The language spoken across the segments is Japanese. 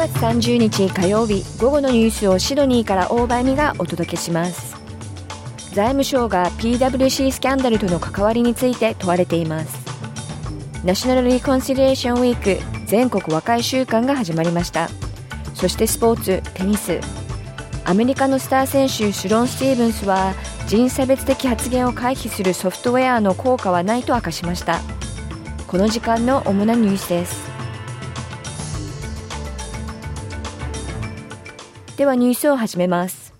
月30日火曜日午後のニュースをシドニーから大場美がお届けします。財務省が PWC スキャンダルとの関わりについて問われています。ナショナルリコンシリエーションウィーク全国和解週間が始まりました。そしてスポーツテニス。アメリカのスター選手シュロン・スティーブンスは人差別的発言を回避するソフトウェアの効果はないと明かしました。この時間の主なニュースです。ではニュースを始めます。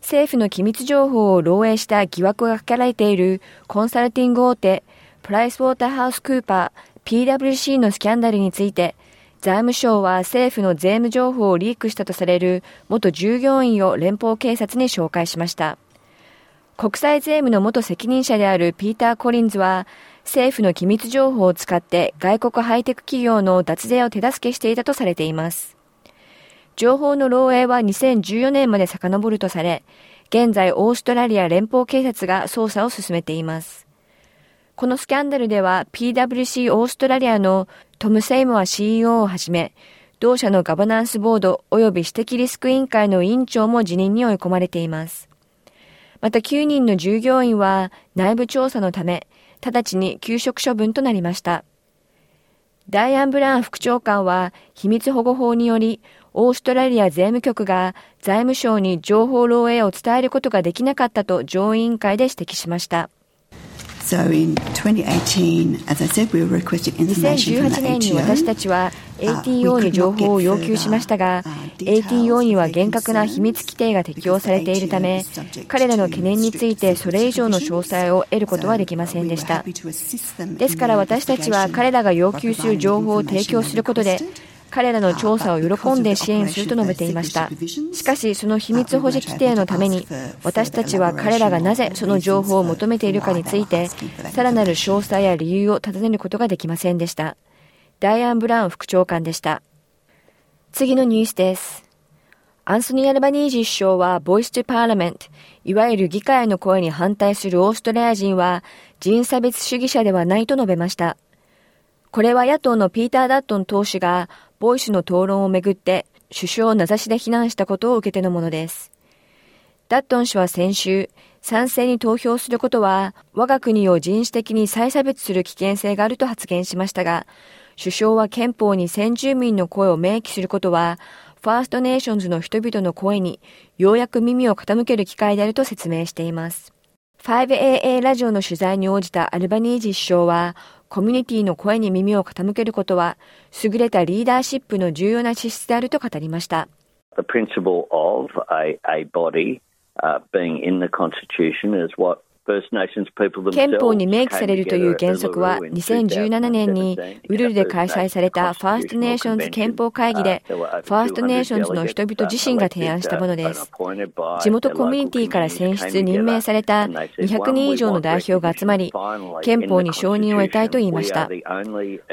政府の機密情報を漏洩した疑惑がかけられているコンサルティング大手プライスウォーターハウスクーパー PWC のスキャンダルについて財務省は政府の税務情報をリークしたとされる元従業員を連邦警察に紹介しました。国際税務の元責任者であるピーター・コリンズは政府の機密情報を使って外国ハイテク企業の脱税を手助けしていたとされています。情報の漏洩は2014年まで遡るとされ、現在オーストラリア連邦警察が捜査を進めています。このスキャンダルでは PWC オーストラリアのトム・セイモア CEO をはじめ、同社のガバナンスボード及び指摘リスク委員会の委員長も辞任に追い込まれています。また9人の従業員は内部調査のため、直ちに休職処分となりました。ダイアン・ブラウン副長官は秘密保護法によりオーストラリア税務局が財務省に情報漏洩を伝えることができなかったと上委員会で指摘しました。2018年に私たちは ATO に情報を要求しましたが、ATO には厳格な秘密規定が適用されているため、彼らの懸念についてそれ以上の詳細を得ることはできませんでした。ですから私たちは彼らが要求する情報を提供することで、彼らの調査を喜んで支援すると述べていました。しかし、その秘密保持規定のために、私たちは彼らがなぜその情報を求めているかについて、さらなる詳細や理由を尋ねることができませんでした。ダイアン・ブラウン副長官でした。次のニュースです。アンソニー・アルバニージ首相は、ボイス・トゥ・パーラメント、いわゆる議会の声に反対するオーストラリア人は、人差別主義者ではないと述べました。これは野党のピーター・ダットン党首がボイスの討論をめぐって首相を名指しで非難したことを受けてのものです。ダットン氏は先週、賛成に投票することは我が国を人種的に再差別する危険性があると発言しましたが、首相は憲法に先住民の声を明記することは、ファーストネーションズの人々の声にようやく耳を傾ける機会であると説明しています。5AA ラジオの取材に応じたアルバニージ首相は、コミュニティの声に耳を傾けることは、優れたリーダーシップの重要な資質であると語りました。The principle of a, a body、uh, being in the Constitution is what 憲法に明記されるという原則は2017年にウルルで開催されたファーストネーションズ憲法会議でファーストネーションズの人々自身が提案したものです。地元コミュニティから選出任命された200人以上の代表が集まり憲法に承認を得たいと言いました。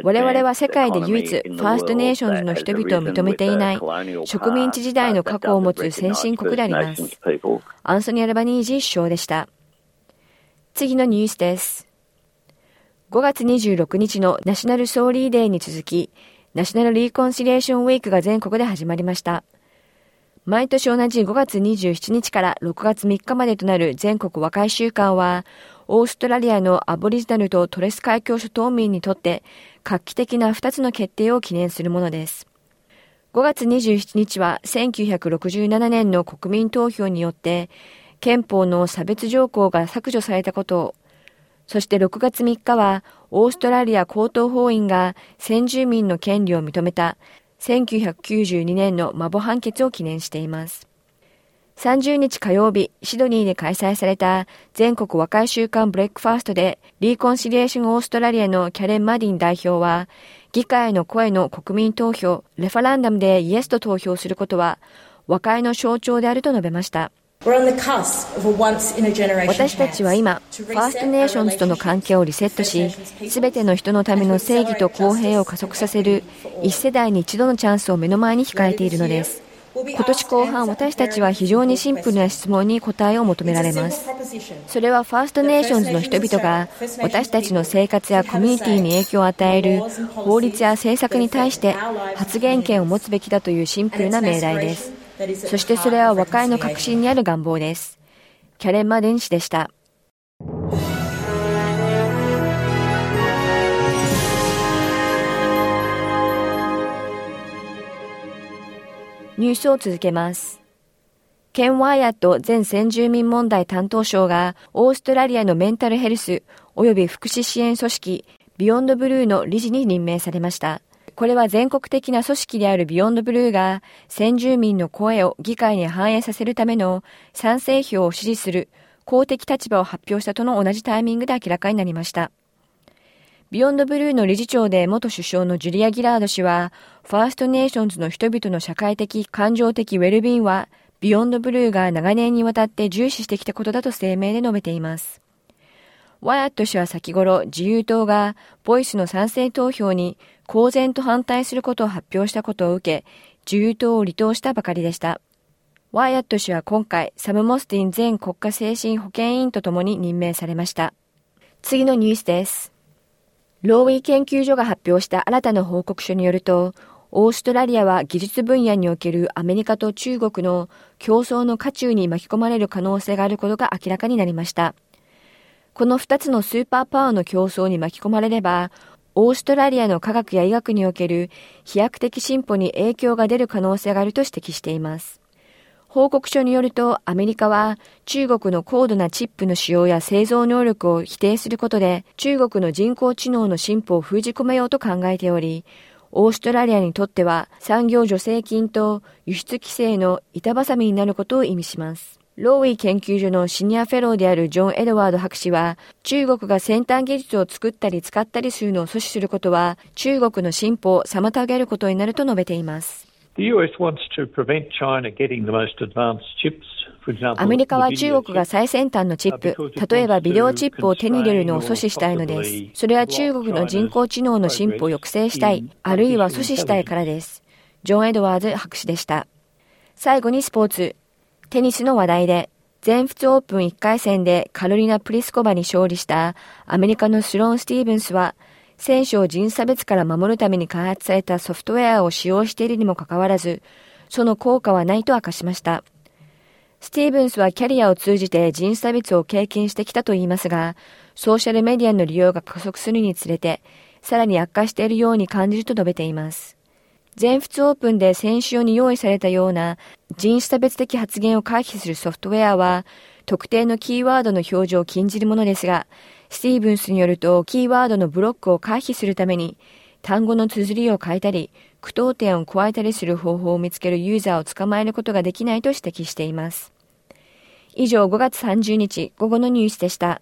我々は世界で唯一ファーストネーションズの人々を認めていない植民地時代の過去を持つ先進国であります。アンソニー・アルバニージ首相でした。次のニュースです。5月26日のナショナルソーリーデーに続き、ナショナルリーコンシリエーションウィークが全国で始まりました。毎年同じ5月27日から6月3日までとなる全国和解週間は、オーストラリアのアボリジナルとトレス海峡諸島民にとって画期的な2つの決定を記念するものです。5月27日は1967年の国民投票によって憲法の差別条項が削除されたことを、そして6月3日はオーストラリア高等法院が先住民の権利を認めた1992年のマボ判決を記念しています。30日火曜日、シドニーで開催された全国和解週間ブレックファーストで、リーコンシリエーションオーストラリアのキャレン・マディン代表は、議会の声の国民投票、 referendum でイエスと投票することは、和解の象徴であると述べました。私たちは今、ファーストネーションズとの関係をリセットし、すべての人のための正義と公平を加速させる一世代に一度のチャンスを目の前に控えているのです。今年後半、私たちは非常にシンプルな質問に答えを求められます。それはファーストネーションズの人々が私たちの生活やコミュニティに影響を与える法律や政策に対して発言権を持つべきだというシンプルな命題です。そしてそれは和解の核心にある願望です。キャレン・マデン氏でした。ニュースを続けます。ケン・ワイアット全先住民問題担当省がオーストラリアのメンタルヘルス及び福祉支援組織ビヨンドブルーの理事に任命されました。これは全国的な組織であるビヨンドブルーが先住民の声を議会に反映させるための賛成票を支持する公的立場を発表したとの同じタイミングで明らかになりました。ビヨンドブルーの理事長で元首相のジュリア・ギラード氏は、ファーストネーションズの人々の社会的、感情的ウェルビーイングは、ビヨンドブルーが長年にわたって重視してきたことだと声明で述べています。ワイアット氏は先頃、自由党が、ボイスの賛成投票に公然と反対することを発表したことを受け、自由党を離党したばかりでした。ワイアット氏は今回、サム・モスティン前国家精神保健委員と共に任命されました。次のニュースです。ローウィー研究所が発表した新たな報告書によると、オーストラリアは技術分野におけるアメリカと中国の競争の渦中に巻き込まれる可能性があることが明らかになりました。この2つのスーパーパワーの競争に巻き込まれれば、オーストラリアの科学や医学における飛躍的進歩に影響が出る可能性があると指摘しています。報告書によるとアメリカは中国の高度なチップの使用や製造能力を否定することで中国の人工知能の進歩を封じ込めようと考えており、オーストラリアにとっては産業助成金と輸出規制の板挟みになることを意味します。ローウィ研究所のシニアフェローであるジョン・エドワード博士は、中国が先端技術を作ったり使ったりするのを阻止することは、中国の進歩を妨げることになると述べています。アメリカは中国が最先端のチップ、例えばビデオチップを手に入れるのを阻止したいのです。それは中国の人工知能の進歩を抑制したい、あるいは阻止したいからです。ジョン・エドワーズ博士でした。最後にスポーツ。テニスの話題で、全仏オープン1回戦でカロリナ・プリスコバに勝利したアメリカのスローン・スティーブンスは、選手を人差別から守るために開発されたソフトウェアを使用しているにもかかわらず、その効果はないと明かしました。スティーブンスはキャリアを通じて人差別を経験してきたといいますが、ソーシャルメディアの利用が加速するにつれて、さらに悪化しているように感じると述べています。全仏オープンで先週に用意されたような人種差別的発言を回避するソフトウェアは、特定のキーワードの表示を禁じるものですが、スティーブンスによると、キーワードのブロックを回避するために、単語の綴りを変えたり、句読点を加えたりする方法を見つけるユーザーを捕まえることができないと指摘しています。以上5月30日午後のニュースでした。